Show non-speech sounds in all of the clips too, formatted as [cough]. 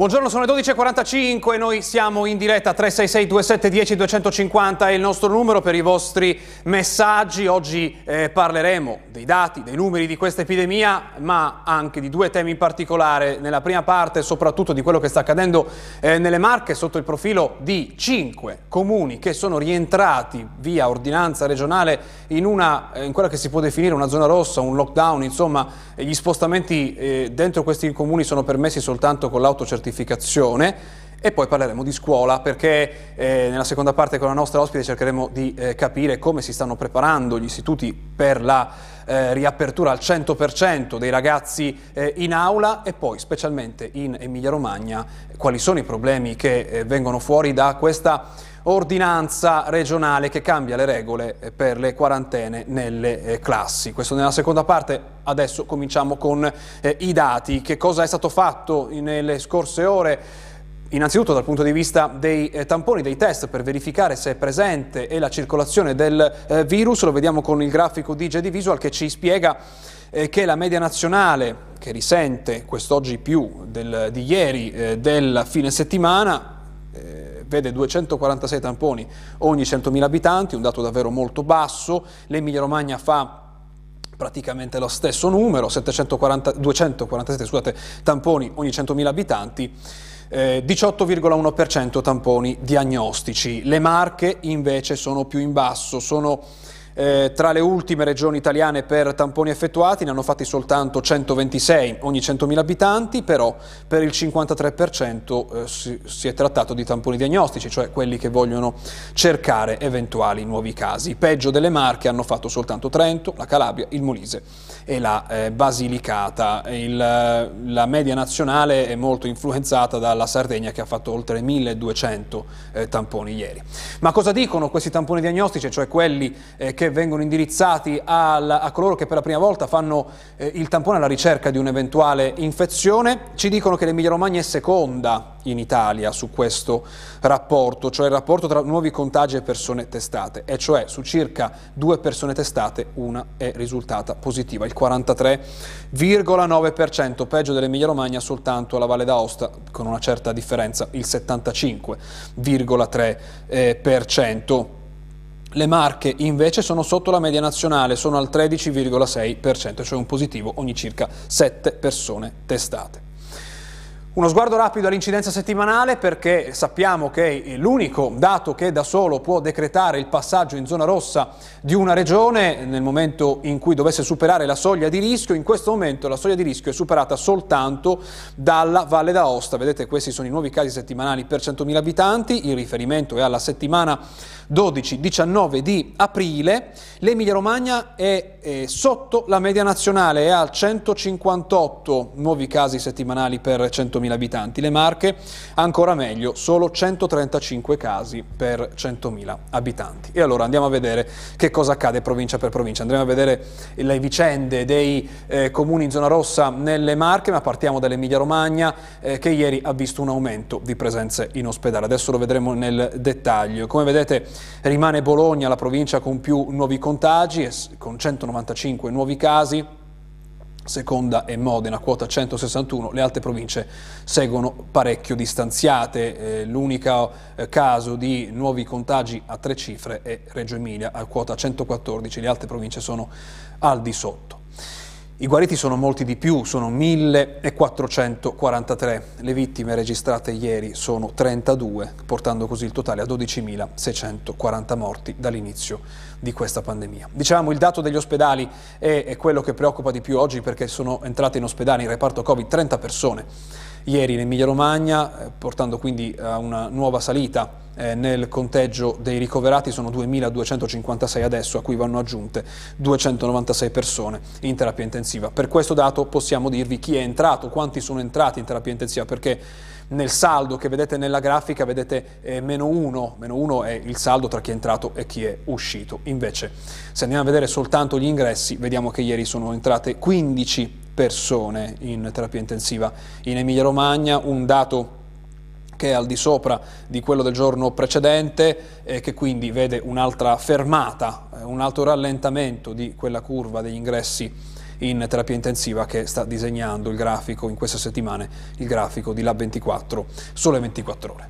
Buongiorno, sono le 12.45 e noi siamo in diretta 366 2710 250 è il nostro numero per i vostri messaggi. Oggi eh, parleremo dei dati, dei numeri di questa epidemia, ma anche di due temi in particolare. Nella prima parte soprattutto di quello che sta accadendo eh, nelle Marche sotto il profilo di cinque comuni che sono rientrati via ordinanza regionale in, una, eh, in quella che si può definire una zona rossa, un lockdown, insomma gli spostamenti eh, dentro questi comuni sono permessi soltanto con l'autocertificazione certificazione e poi parleremo di scuola perché eh, nella seconda parte con la nostra ospite cercheremo di eh, capire come si stanno preparando gli istituti per la eh, riapertura al 100% dei ragazzi eh, in aula e poi specialmente in Emilia Romagna quali sono i problemi che eh, vengono fuori da questa ordinanza regionale che cambia le regole eh, per le quarantene nelle classi. Questo nella seconda parte, adesso cominciamo con i dati. Che cosa è stato fatto nelle scorse ore? Innanzitutto dal punto di vista dei eh, tamponi, dei test per verificare se è presente e la circolazione del eh, virus, lo vediamo con il grafico di JD Visual che ci spiega eh, che la media nazionale che risente quest'oggi più del, di ieri eh, del fine settimana eh, vede 246 tamponi ogni 100.000 abitanti, un dato davvero molto basso, l'Emilia Romagna fa praticamente lo stesso numero, 740, 247 scusate, tamponi ogni 100.000 abitanti, eh, 18,1% tamponi diagnostici. Le Marche invece sono più in basso, sono eh, tra le ultime regioni italiane per tamponi effettuati ne hanno fatti soltanto 126 ogni 100.000 abitanti, però per il 53% eh, si, si, è trattato di tamponi diagnostici, cioè quelli che vogliono cercare eventuali nuovi casi. Peggio delle Marche hanno fatto soltanto Trento, la Calabria, il Molise e la eh, Basilicata. Il, la media nazionale è molto influenzata dalla Sardegna che ha fatto oltre 1200 eh, tamponi ieri. Ma cosa dicono questi tamponi diagnostici, cioè quelli eh, che vengono indirizzati al, a coloro che per la prima volta fanno eh, il tampone alla ricerca di un'eventuale infezione, ci dicono che l'Emilia Romagna è seconda in Italia su questo rapporto, cioè il rapporto tra nuovi contagi e persone testate, e cioè su circa due persone testate una è risultata positiva, il 43,9%, peggio dell'Emilia Romagna soltanto alla Valle d'Aosta con una certa differenza, il 75,3%. Le Marche invece sono sotto la media nazionale, sono al 13,6%, cioè un positivo ogni circa 7 persone testate. Uno sguardo rapido all'incidenza settimanale perché sappiamo che l'unico dato che da solo può decretare il passaggio in zona rossa di una regione nel momento in cui dovesse superare la soglia di rischio, in questo momento la soglia di rischio è superata soltanto dalla Valle d'Aosta. Vedete questi sono i nuovi casi settimanali per 100.000 abitanti, il riferimento è alla settimana 12-19 di aprile. L'Emilia Romagna è, è sotto la media nazionale, è a 158 nuovi casi settimanali per 100.000 100.000 abitanti. Le Marche, ancora meglio, solo 135 casi per 100.000 abitanti. E allora andiamo a vedere che cosa accade provincia per provincia. Andremo a vedere le vicende dei eh, comuni in zona rossa nelle Marche, ma partiamo dall'Emilia Romagna eh, che ieri ha visto un aumento di presenze in ospedale. Adesso lo vedremo nel dettaglio. Come vedete rimane Bologna la provincia con più nuovi contagi, con 195 nuovi casi, seconda è Modena, quota 161, le altre province seguono parecchio distanziate, eh, l'unico eh, caso di nuovi contagi a tre cifre è Reggio Emilia a quota 114, le altre province sono al di sotto. I guariti sono molti di più, sono 1443. Le vittime registrate ieri sono 32, portando così il totale a 12.640 morti dall'inizio di questa pandemia. Dicevamo il dato degli ospedali è quello che preoccupa di più oggi perché sono entrate in ospedale in reparto Covid 30 persone ieri in Emilia Romagna, eh, portando quindi a una nuova salita eh, nel conteggio dei ricoverati, sono 2.256 adesso, a cui vanno aggiunte 296 persone in terapia intensiva. Per questo dato possiamo dirvi chi è entrato, quanti sono entrati in terapia intensiva, perché nel saldo che vedete nella grafica vedete eh, meno 1, meno 1 è il saldo tra chi è entrato e chi è uscito. Invece se andiamo a vedere soltanto gli ingressi, vediamo che ieri sono entrate 15 persone in terapia intensiva in Emilia Romagna, un dato che è al di sopra di quello del giorno precedente e che quindi vede un'altra fermata, eh, un altro rallentamento di quella curva degli ingressi in terapia intensiva che sta disegnando il grafico in queste settimane, il grafico di Lab 24, sole 24 ore.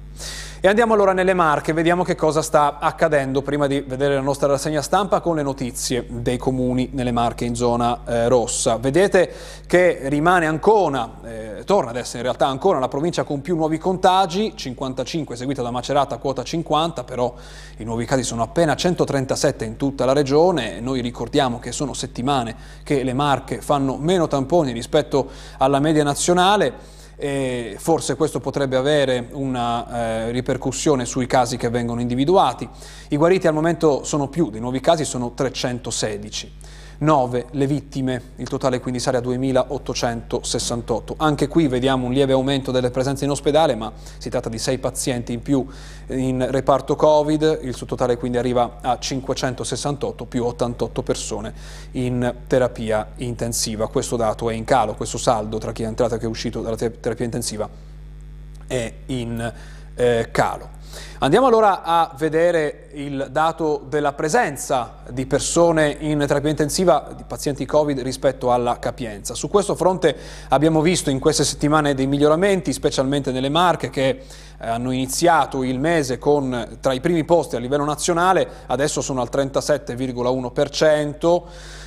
E andiamo allora nelle Marche, vediamo che cosa sta accadendo prima di vedere la nostra rassegna stampa con le notizie dei comuni nelle Marche in zona eh, rossa. Vedete che rimane Ancona, eh, torna ad essere in realtà Ancona la provincia con più nuovi contagi, 55 seguita da Macerata quota 50, però i nuovi casi sono appena 137 in tutta la regione. Noi ricordiamo che sono settimane che le Marche fanno meno tamponi rispetto alla media nazionale e forse questo potrebbe avere una eh, ripercussione sui casi che vengono individuati. I guariti al momento sono più, dei nuovi casi sono 316. 9 le vittime, il totale quindi sale a 2.868. Anche qui vediamo un lieve aumento delle presenze in ospedale, ma si tratta di 6 pazienti in più in reparto Covid, il suo totale quindi arriva a 568 più 88 persone in terapia intensiva. Questo dato è in calo, questo saldo tra chi è entrato e chi è uscito dalla terapia intensiva è in eh, calo. Andiamo allora a vedere il dato della presenza di persone in terapia intensiva di pazienti Covid rispetto alla capienza. Su questo fronte abbiamo visto in queste settimane dei miglioramenti, specialmente nelle Marche che eh, hanno iniziato il mese con tra i primi posti a livello nazionale, adesso sono al 37,1%,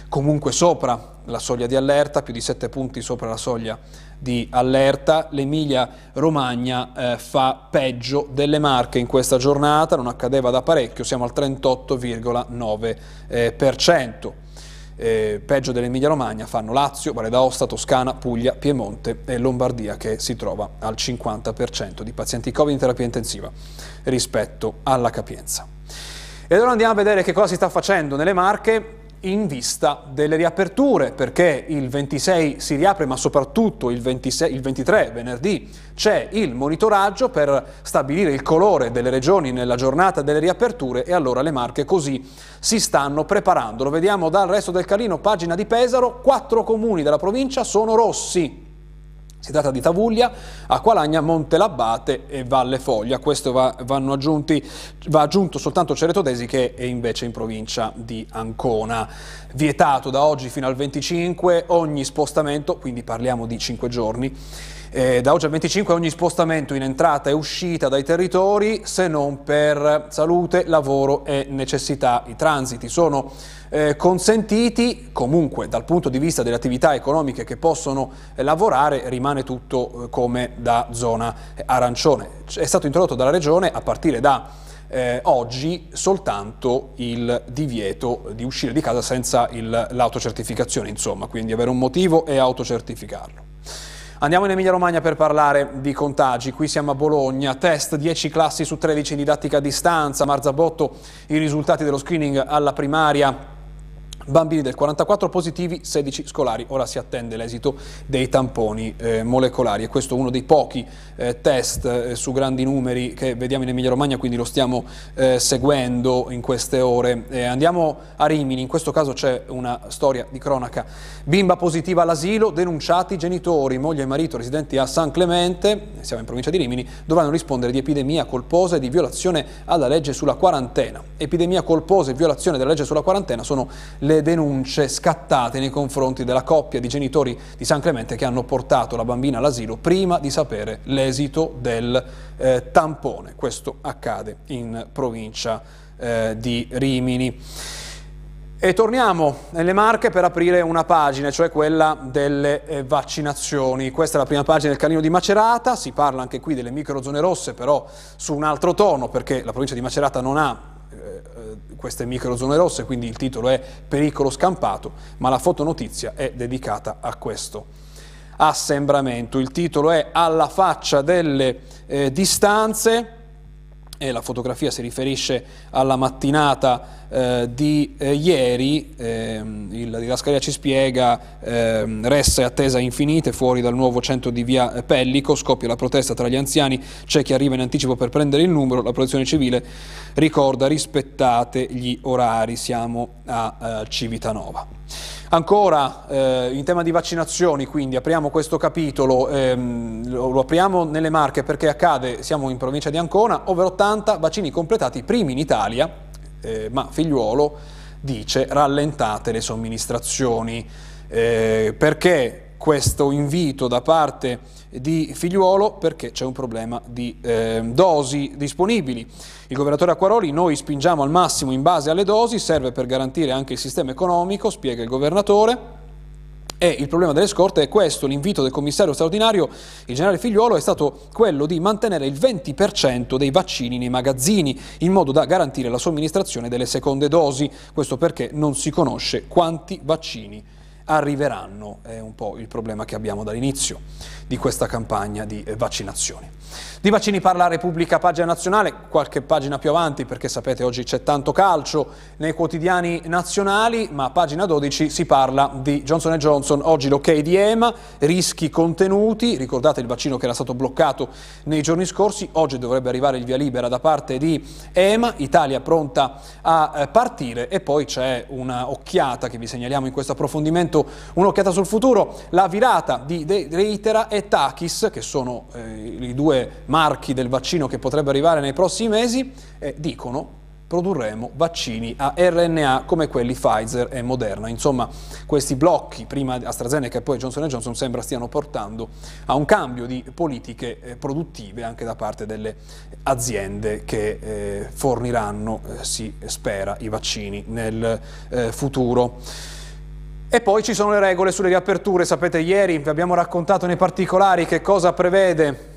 comunque sopra la soglia di allerta, più di 7 punti sopra la soglia di allerta. L'Emilia Romagna eh, fa peggio delle Marche in questa giornata, non accadeva da parecchio, siamo al 38,9%. Eh, eh, peggio dell'Emilia Romagna fanno Lazio, Valle d'Aosta, Toscana, Puglia, Piemonte e Lombardia che si trova al 50% di pazienti Covid in terapia intensiva rispetto alla capienza. E allora andiamo a vedere che cosa si sta facendo nelle Marche in vista delle riaperture, perché il 26 si riapre, ma soprattutto il, 26, il 23, venerdì, c'è il monitoraggio per stabilire il colore delle regioni nella giornata delle riaperture e allora le Marche così si stanno preparando. Lo vediamo dal resto del Calino, pagina di Pesaro, quattro comuni della provincia sono rossi. Si tratta di Tavuglia, Acqualagna, Montelabbate e Valle Foglia. Questo va, aggiunti, va aggiunto soltanto Ceretodesi che è invece in provincia di Ancona. Vietato da oggi fino al 25 ogni spostamento, quindi parliamo di 5 giorni, eh, da oggi al 25 ogni spostamento in entrata e uscita dai territori se non per salute, lavoro e necessità. I transiti sono eh, consentiti, comunque dal punto di vista delle attività economiche che possono eh, lavorare rimane tutto eh, come da zona arancione. È stato introdotto dalla Regione a partire da eh, oggi soltanto il divieto di uscire di casa senza l'autocertificazione, insomma, quindi avere un motivo e autocertificarlo. Andiamo in Emilia Romagna per parlare di contagi, qui siamo a Bologna, test 10 classi su 13 in didattica a distanza, Marzabotto i risultati dello screening alla primaria Bambini del 44 positivi, 16 scolari. Ora si attende l'esito dei tamponi eh, molecolari e questo è uno dei pochi eh, test eh, su grandi numeri che vediamo in Emilia Romagna, quindi lo stiamo eh, seguendo in queste ore. andiamo a Rimini, in questo caso c'è una storia di cronaca. Bimba positiva all'asilo, denunciati genitori, moglie e marito residenti a San Clemente, siamo in provincia di Rimini, dovranno rispondere di epidemia colposa e di violazione alla legge sulla quarantena. Epidemia colposa e violazione della legge sulla quarantena sono le le denunce scattate nei confronti della coppia di genitori di San Clemente che hanno portato la bambina all'asilo prima di sapere l'esito del eh, tampone. Questo accade in provincia eh, di Rimini. E torniamo nelle Marche per aprire una pagina, cioè quella delle eh, vaccinazioni. Questa è la prima pagina del Canino di Macerata, si parla anche qui delle microzone rosse, però su un altro tono, perché la provincia di Macerata non ha queste microzone rosse, quindi il titolo è Pericolo scampato, ma la fotonotizia è dedicata a questo assembramento. Il titolo è Alla faccia delle eh, distanze e la fotografia si riferisce alla mattinata eh, di eh, ieri, ehm, il Didascalia ci spiega, ehm, ressa e attesa infinite fuori dal nuovo centro di via Pellico, scoppia la protesta tra gli anziani, c'è chi arriva in anticipo per prendere il numero, la protezione civile ricorda rispettate gli orari, siamo a eh, Civitanova. Ancora eh, in tema di vaccinazioni, quindi apriamo questo capitolo, ehm, lo, lo, apriamo nelle Marche perché accade, siamo in provincia di Ancona, over 80 vaccini completati, primi in Italia, eh, ma figliuolo dice rallentate le somministrazioni. Eh, perché questo invito da parte di Figliuolo? Perché c'è un problema di eh, dosi disponibili. Il governatore Acquaroli, noi spingiamo al massimo in base alle dosi, serve per garantire anche il sistema economico, spiega il governatore. E il problema delle scorte è questo, l'invito del commissario straordinario, il generale Figliuolo, è stato quello di mantenere il 20% dei vaccini nei magazzini, in modo da garantire la somministrazione delle seconde dosi. Questo perché non si conosce quanti vaccini arriveranno, è un po' il problema che abbiamo dall'inizio di questa campagna di vaccinazioni. Di vaccini parla Repubblica, pagina nazionale, qualche pagina più avanti perché sapete oggi c'è tanto calcio nei quotidiani nazionali, ma a pagina 12 si parla di Johnson Johnson, oggi l'ok di EMA, rischi contenuti, ricordate il vaccino che era stato bloccato nei giorni scorsi, oggi dovrebbe arrivare il via libera da parte di EMA, Italia pronta a eh, partire e poi c'è un'occhiata che vi segnaliamo in questo approfondimento, un'occhiata sul futuro, la virata di Reitera e Takis, che sono eh, i due marchi del vaccino che potrebbe arrivare nei prossimi mesi, eh, dicono produrremo vaccini a RNA come quelli Pfizer e Moderna. Insomma, questi blocchi, prima AstraZeneca e poi Johnson Johnson, sembra stiano portando a un cambio di politiche eh, produttive anche da parte delle aziende che eh, forniranno, eh, si spera, i vaccini nel eh, futuro. E poi ci sono le regole sulle riaperture, sapete ieri vi abbiamo raccontato nei particolari che cosa prevede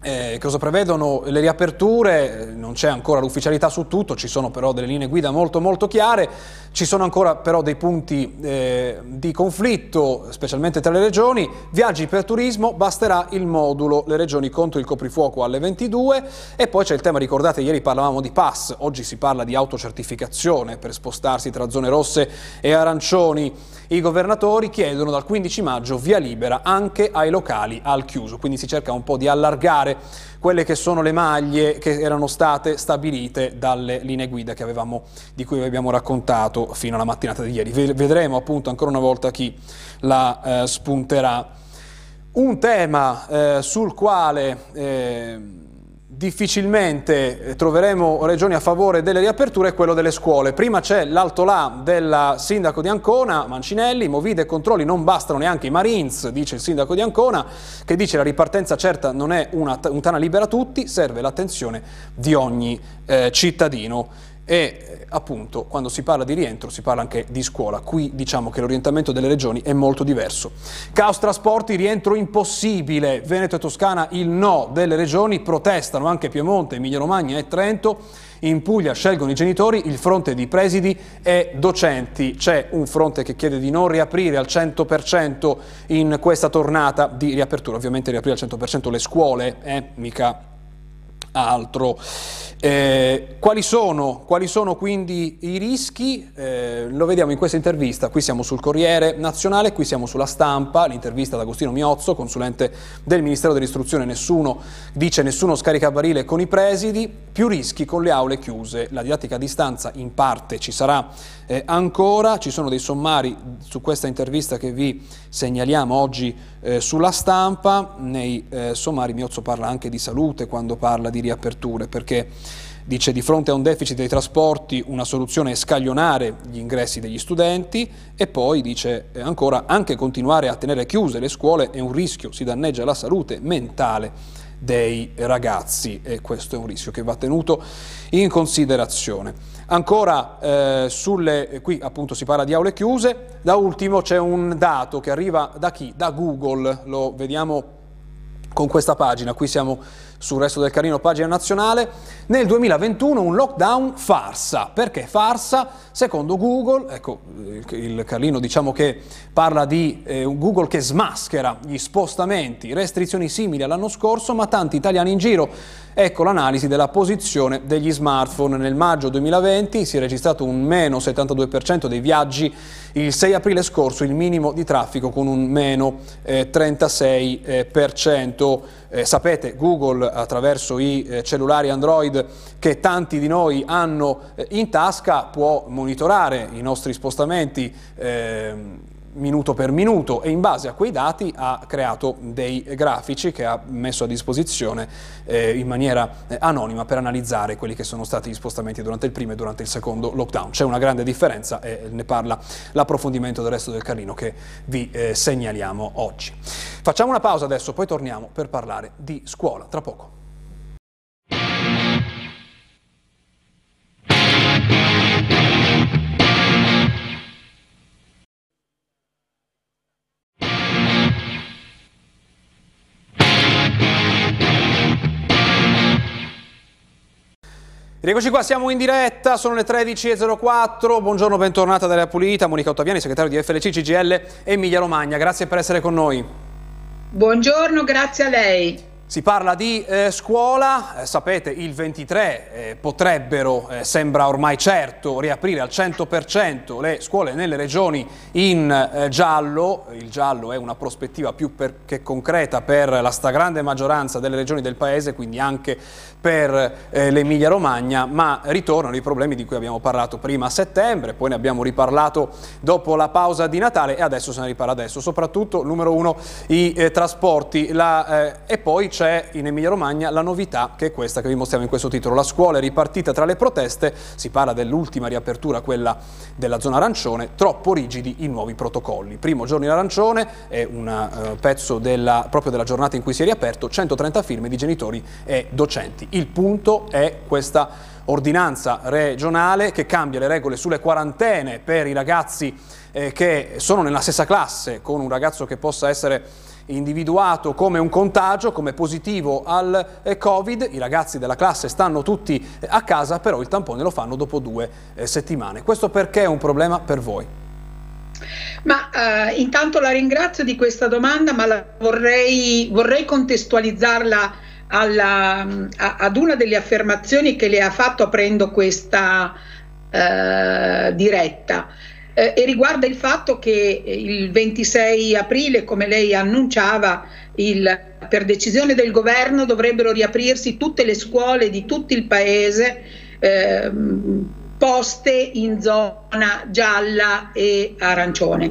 eh, cosa prevedono? Le riaperture, non c'è ancora l'ufficialità su tutto, ci sono però delle linee guida molto molto chiare, ci sono ancora però dei punti eh, di conflitto, specialmente tra le regioni, viaggi per turismo, basterà il modulo, le regioni contro il coprifuoco alle 22 e poi c'è il tema, ricordate ieri parlavamo di pass, oggi si parla di autocertificazione per spostarsi tra zone rosse e arancioni, i governatori chiedono dal 15 maggio via libera anche ai locali al chiuso, quindi si cerca un po' di allargare quelle che sono le maglie che erano state stabilite dalle linee guida avevamo, di cui abbiamo raccontato fino alla mattinata di ieri. Vedremo appunto ancora una volta chi la eh, spunterà. Un tema eh, sul quale eh, difficilmente eh, troveremo regioni a favore delle riaperture è quello delle scuole. Prima c'è l'alto là del sindaco di Ancona, Mancinelli, movide e controlli non bastano neanche i Marines, dice il sindaco di Ancona, che dice la ripartenza certa non è una, un tana libera a tutti, serve l'attenzione di ogni eh, cittadino e eh, appunto quando si parla di rientro si parla anche di scuola, qui diciamo che l'orientamento delle regioni è molto diverso. Caos trasporti, rientro impossibile, Veneto e Toscana il no delle regioni, protestano anche Piemonte, Emilia Romagna e Trento, in Puglia scelgono i genitori, il fronte di presidi e docenti. C'è un fronte che chiede di non riaprire al 100% in questa tornata di riapertura, ovviamente riaprire al 100% le scuole, eh, mica altro. Eh, quali, sono, quali, sono, quindi i rischi? Eh, lo vediamo in questa intervista, qui siamo sul Corriere Nazionale, qui siamo sulla stampa, l'intervista ad Agostino Miozzo, consulente del Ministero dell'Istruzione, nessuno dice nessuno scarica barile con i presidi, più rischi con le aule chiuse, la didattica a distanza in parte ci sarà eh, ancora, ci sono dei sommari su questa intervista che vi segnaliamo oggi eh, sulla stampa, nei eh, sommari Miozzo parla anche di salute quando parla di riaperture, perché dice di fronte a un deficit dei trasporti una soluzione è scaglionare gli ingressi degli studenti e poi dice eh, ancora anche continuare a tenere chiuse le scuole è un rischio, si danneggia la salute mentale dei ragazzi e questo è un rischio che va tenuto in considerazione. Ancora eh, sulle, qui appunto si parla di aule chiuse, da ultimo c'è un dato che arriva da chi? Da Google, lo vediamo con questa pagina, qui siamo sul resto del carino pagina nazionale, nel 2021 un lockdown farsa. Perché farsa? Secondo Google, ecco il carlino diciamo che parla di eh, Google che smaschera gli spostamenti, restrizioni simili all'anno scorso, ma tanti italiani in giro. Ecco l'analisi della posizione degli smartphone. Nel maggio 2020 si è registrato un meno 72% dei viaggi, il 6 aprile scorso il minimo di traffico con un meno eh, 36%. Eh, sapete, Google attraverso i eh, cellulari Android che tanti di noi hanno eh, in tasca può monitorare i nostri spostamenti ehm, minuto per minuto e in base a quei dati ha creato dei grafici che ha messo a disposizione eh, in maniera eh, anonima per analizzare quelli che sono stati gli spostamenti durante il primo e durante il secondo lockdown. C'è una grande differenza e ne parla l'approfondimento del resto del Carlino che vi eh, segnaliamo oggi. Facciamo una pausa adesso, poi torniamo per parlare di scuola tra poco. Eccoci qua, siamo in diretta, sono le 13.04, buongiorno, bentornata da Pulita, Monica Ottaviani, segretario di FLC CGL Emilia Romagna, grazie per essere con noi. Buongiorno, grazie a lei. Si parla di eh, scuola, eh, sapete il 23 eh, potrebbero, eh, sembra ormai certo, riaprire al 100% le scuole nelle regioni in eh, giallo, il giallo è una prospettiva più che concreta per la stragrande maggioranza delle regioni del paese, quindi anche per eh, l'Emilia Romagna, ma ritornano i problemi di cui abbiamo parlato prima a settembre, poi ne abbiamo riparlato dopo la pausa di Natale e adesso se ne riparla adesso, soprattutto numero uno i trasporti la, e poi c'è in Emilia Romagna la novità che è questa che vi mostriamo in questo titolo. La scuola è ripartita tra le proteste, si parla dell'ultima riapertura, quella della zona arancione, troppo rigidi i nuovi protocolli. Primo giorno in arancione è un uh, pezzo della, proprio della giornata in cui si è riaperto, 130 firme di genitori e docenti. Il punto è questa ordinanza regionale che cambia le regole sulle quarantene per i ragazzi eh, che sono nella stessa classe con un ragazzo che possa essere individuato come un contagio, come positivo al eh, Covid, i ragazzi della classe stanno tutti eh, a casa, però il tampone lo fanno dopo due eh, settimane. Questo perché è un problema per voi? Ma intanto la ringrazio di questa domanda, ma vorrei, vorrei, contestualizzarla alla, a, ad una delle affermazioni che le ha fatto aprendo questa eh, diretta eh, e riguarda il fatto che il 26 aprile, come lei annunciava, il, per decisione del governo dovrebbero riaprirsi tutte le scuole di tutto il paese eh, poste in zona gialla e arancione.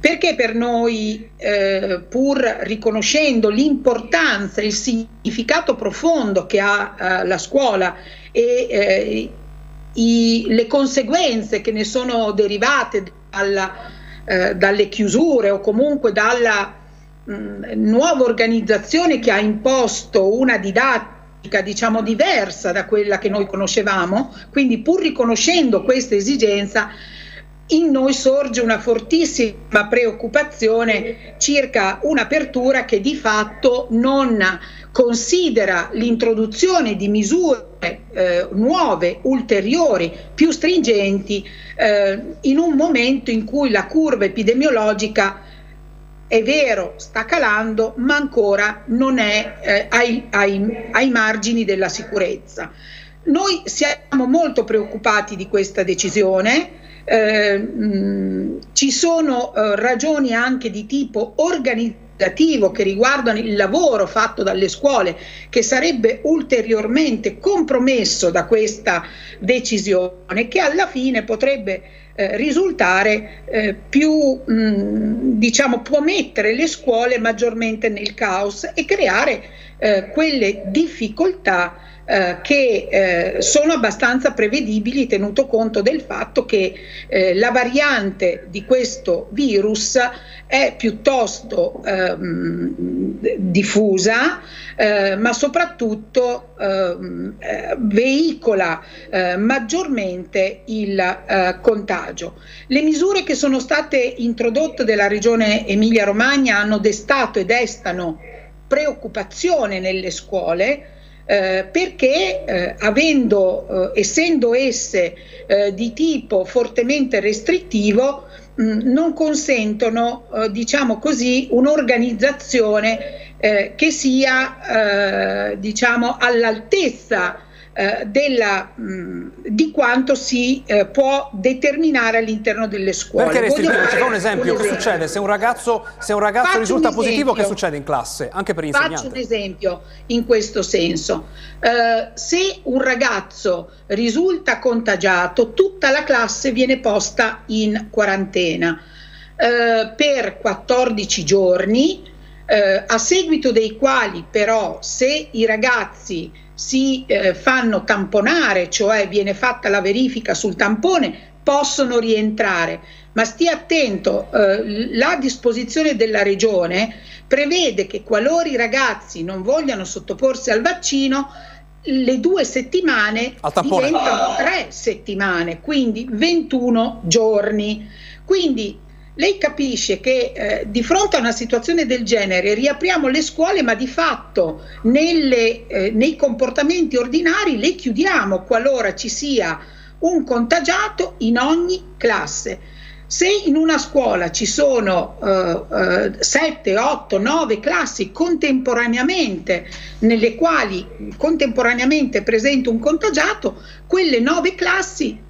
Perché per noi, eh, pur riconoscendo l'importanza, il significato profondo che ha eh, la scuola e eh, i, le conseguenze che ne sono derivate dalla, eh, dalle chiusure o comunque dalla mh, nuova organizzazione che ha imposto una didattica diciamo diversa da quella che noi conoscevamo, quindi pur riconoscendo questa esigenza in noi sorge una fortissima preoccupazione circa un'apertura che di fatto non considera l'introduzione di misure eh, nuove, ulteriori, più stringenti eh, in un momento in cui la curva epidemiologica è vero, sta calando, ma ancora non è eh, ai, ai, ai margini della sicurezza. Noi siamo molto preoccupati di questa decisione, eh, mh, ci sono eh, ragioni anche di tipo organizzativo che riguardano il lavoro fatto dalle scuole che sarebbe ulteriormente compromesso da questa decisione che alla fine potrebbe eh, risultare eh, più mh, diciamo può mettere le scuole maggiormente nel caos e creare eh, quelle difficoltà eh, che eh, sono abbastanza prevedibili tenuto conto del fatto che eh, la variante di questo virus è piuttosto ehm, diffusa, eh, ma soprattutto ehm, eh, veicola eh, maggiormente il contagio. Le misure che sono state introdotte dalla regione Emilia-Romagna hanno destato e destano preoccupazione nelle scuole eh, perché eh, avendo, eh, essendo esse eh, di tipo fortemente restrittivo non consentono diciamo così un'organizzazione che sia diciamo all'altezza eh, della, mh, di quanto si eh, può determinare all'interno delle scuole. Perché restrittivo? Ci fa un esempio, un che succede? Se un ragazzo, se un ragazzo risulta positivo, che succede in classe? Anche per l'insegnante. Faccio un esempio in questo senso. Uh, se un ragazzo risulta contagiato, tutta la classe viene posta in quarantena. eh, per 14 giorni, eh, a seguito dei quali però se i ragazzi si eh, fanno tamponare, cioè viene fatta la verifica sul tampone, possono rientrare. Ma stia attento, eh, la disposizione della regione prevede che qualora i ragazzi non vogliano sottoporsi al vaccino, le due settimane diventano tre settimane, quindi 21 giorni. Quindi lei capisce che eh, di fronte a una situazione del genere riapriamo le scuole, ma di fatto nelle, eh, nei comportamenti ordinari le chiudiamo qualora ci sia un contagiato in ogni classe. Se in una scuola ci sono eh, 7, 8, 9 classi contemporaneamente, nelle quali contemporaneamente è presente un contagiato, quelle 9 classi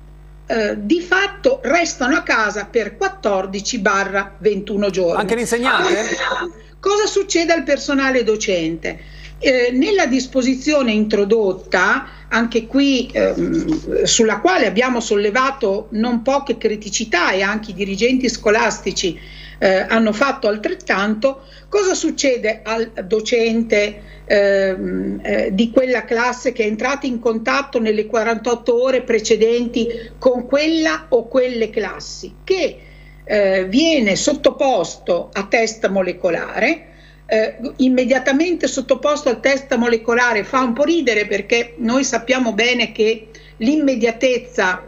eh, di fatto restano a casa per 14-21 giorni. Anche l'insegnante? [laughs] Cosa succede al personale docente? Eh, nella disposizione introdotta, anche qui ehm, sulla quale abbiamo sollevato non poche criticità e anche i dirigenti scolastici eh, hanno fatto altrettanto, cosa succede al docente ehm, eh, di quella classe che è entrata in contatto nelle 48 ore precedenti con quella o quelle classi? Che eh, viene sottoposto a test molecolare, eh, immediatamente sottoposto al test molecolare fa un po' ridere perché noi sappiamo bene che l'immediatezza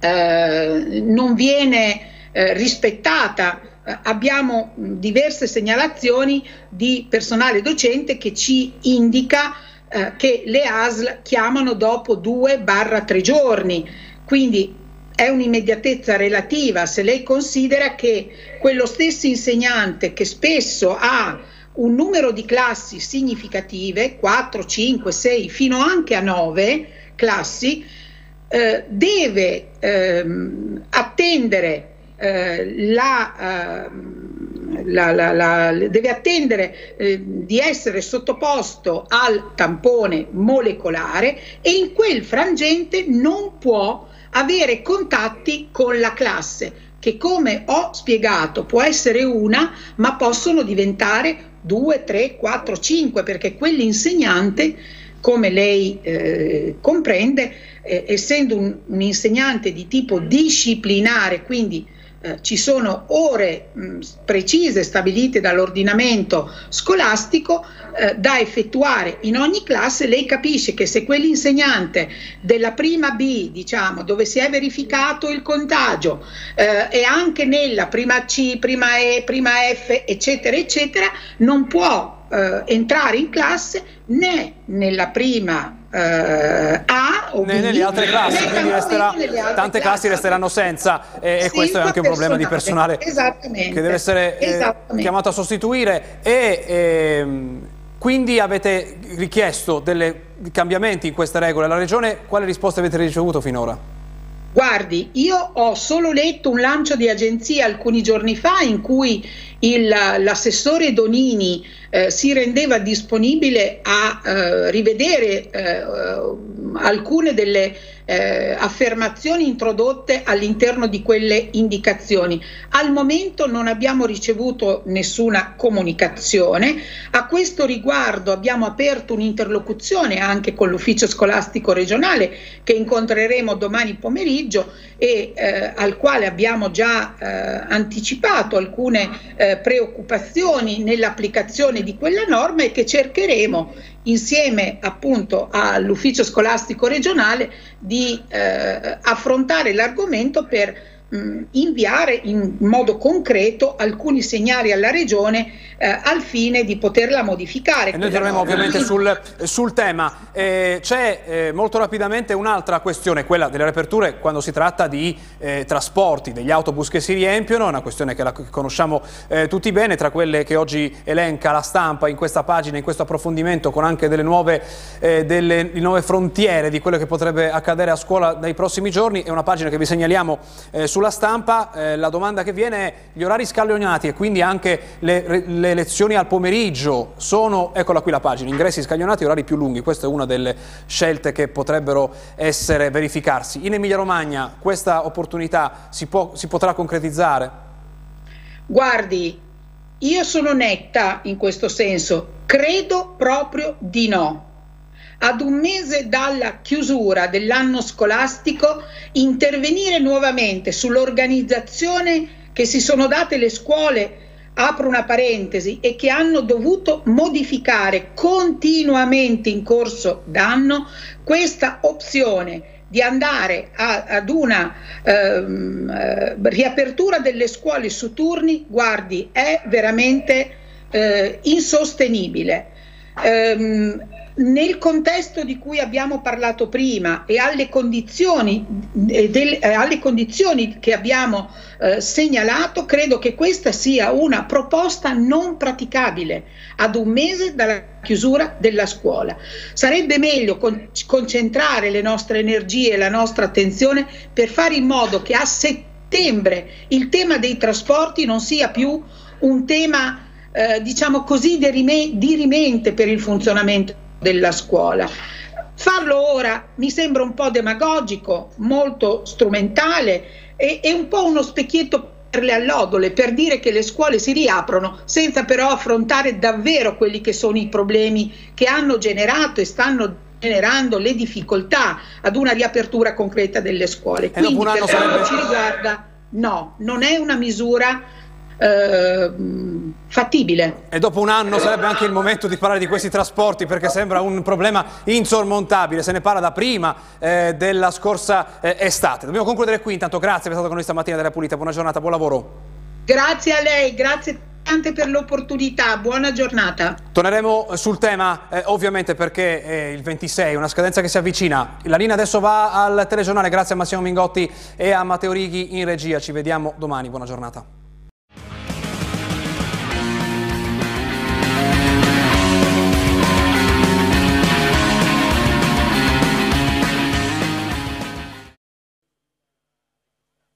eh, non viene eh, rispettata. Eh, abbiamo diverse segnalazioni di personale docente che ci indica eh, che le ASL chiamano dopo 2-3 giorni. Quindi è un'immediatezza relativa se lei considera che quello stesso insegnante che spesso ha un numero di classi significative, 4, 5, 6, fino anche a 9 classi, eh, deve ehm, attendere eh, la, eh, la, la, deve attendere eh, di essere sottoposto al tampone molecolare e in quel frangente non può avere contatti con la classe, che come ho spiegato può essere una, ma possono diventare due, tre, quattro, cinque, perché quell'insegnante, come lei eh, comprende, eh, essendo un, un, insegnante di tipo disciplinare, quindi eh, ci sono ore mh, precise stabilite dall'ordinamento scolastico eh, da effettuare in ogni classe, lei capisce che se quell'insegnante della prima B, diciamo, dove si è verificato il contagio eh, e anche nella prima C, prima E, prima F, eccetera, eccetera, non può eh, entrare in classe né nella prima eh, A o B, nelle altre classi, quindi resterà, tante classi, classi. resteranno senza e, e questo è anche un problema di personale. che deve essere eh, chiamato a sostituire e ehm, quindi avete richiesto dei cambiamenti in queste regole. La Regione quale risposta avete ricevuto finora? Guardi, io ho solo letto un lancio di agenzia alcuni giorni fa in cui l'assessore Donini eh, si rendeva disponibile a eh, rivedere eh, alcune delle eh, affermazioni introdotte all'interno di quelle indicazioni. Al momento non abbiamo ricevuto nessuna comunicazione. A questo riguardo abbiamo aperto un'interlocuzione anche con l'ufficio scolastico regionale che incontreremo domani pomeriggio e eh, al quale abbiamo già eh, anticipato alcune eh, preoccupazioni nell'applicazione di quella norma e che cercheremo insieme appunto all'ufficio scolastico regionale di eh, affrontare l'argomento per mh, inviare in modo concreto alcuni segnali alla Regione eh, al fine di poterla modificare. E noi torneremo ovviamente sul, sul tema. Eh, C'è eh, molto rapidamente un'altra questione, quella delle riaperture quando si tratta di eh, trasporti, degli autobus che si riempiono, una questione che la conosciamo eh, tutti bene, tra quelle che oggi elenca la stampa in questa pagina, in questo approfondimento con anche delle nuove, eh, delle nuove frontiere di quello che potrebbe accadere a scuola nei prossimi giorni, è una pagina che vi segnaliamo sul sulla stampa eh, la domanda che viene è gli orari scaglionati e quindi anche le, le, lezioni al pomeriggio sono, eccola qui la pagina, ingressi scaglionati e orari più lunghi, questa è una delle scelte che potrebbero essere verificarsi. In Emilia Romagna questa opportunità si, può, si potrà concretizzare? Guardi, io sono netta in questo senso, credo proprio di no. Ad un mese dalla chiusura dell'anno scolastico intervenire nuovamente sull'organizzazione che si sono date le scuole apro una parentesi, e che hanno dovuto modificare continuamente in corso d'anno questa opzione di andare a, ad una ehm, eh, riapertura delle scuole su turni, guardi, è veramente eh, insostenibile. Ehm, nel contesto di cui abbiamo parlato prima e alle condizioni, del, eh, alle condizioni che abbiamo eh, segnalato, credo che questa sia una proposta non praticabile ad un mese dalla chiusura della scuola. Sarebbe meglio con, concentrare le nostre energie e la nostra attenzione per fare in modo che a settembre il tema dei trasporti non sia più un tema eh, diciamo così dirimente per il funzionamento della scuola. Farlo ora mi sembra un po' demagogico, molto strumentale e, e un po' uno specchietto per le allodole, per dire che le scuole si riaprono senza però affrontare davvero quelli che sono i problemi che hanno generato e stanno generando le difficoltà ad una riapertura concreta delle scuole. E Quindi per quanto ci riguarda, no, non è una misura eh, fattibile. E dopo un anno sarebbe anche il momento di parlare di questi trasporti perché sembra un problema insormontabile, se ne parla da prima eh, della scorsa eh, estate. Dobbiamo concludere qui, intanto grazie per essere stato con noi stamattina della Pulita, buona giornata, buon lavoro. Grazie a lei, grazie tante per l'opportunità, buona giornata. Torneremo sul tema eh, ovviamente perché è il 26, una scadenza che si avvicina. La linea adesso va al telegiornale, grazie a Massimo Mingotti e a Matteo Righi in regia, ci vediamo domani, buona giornata.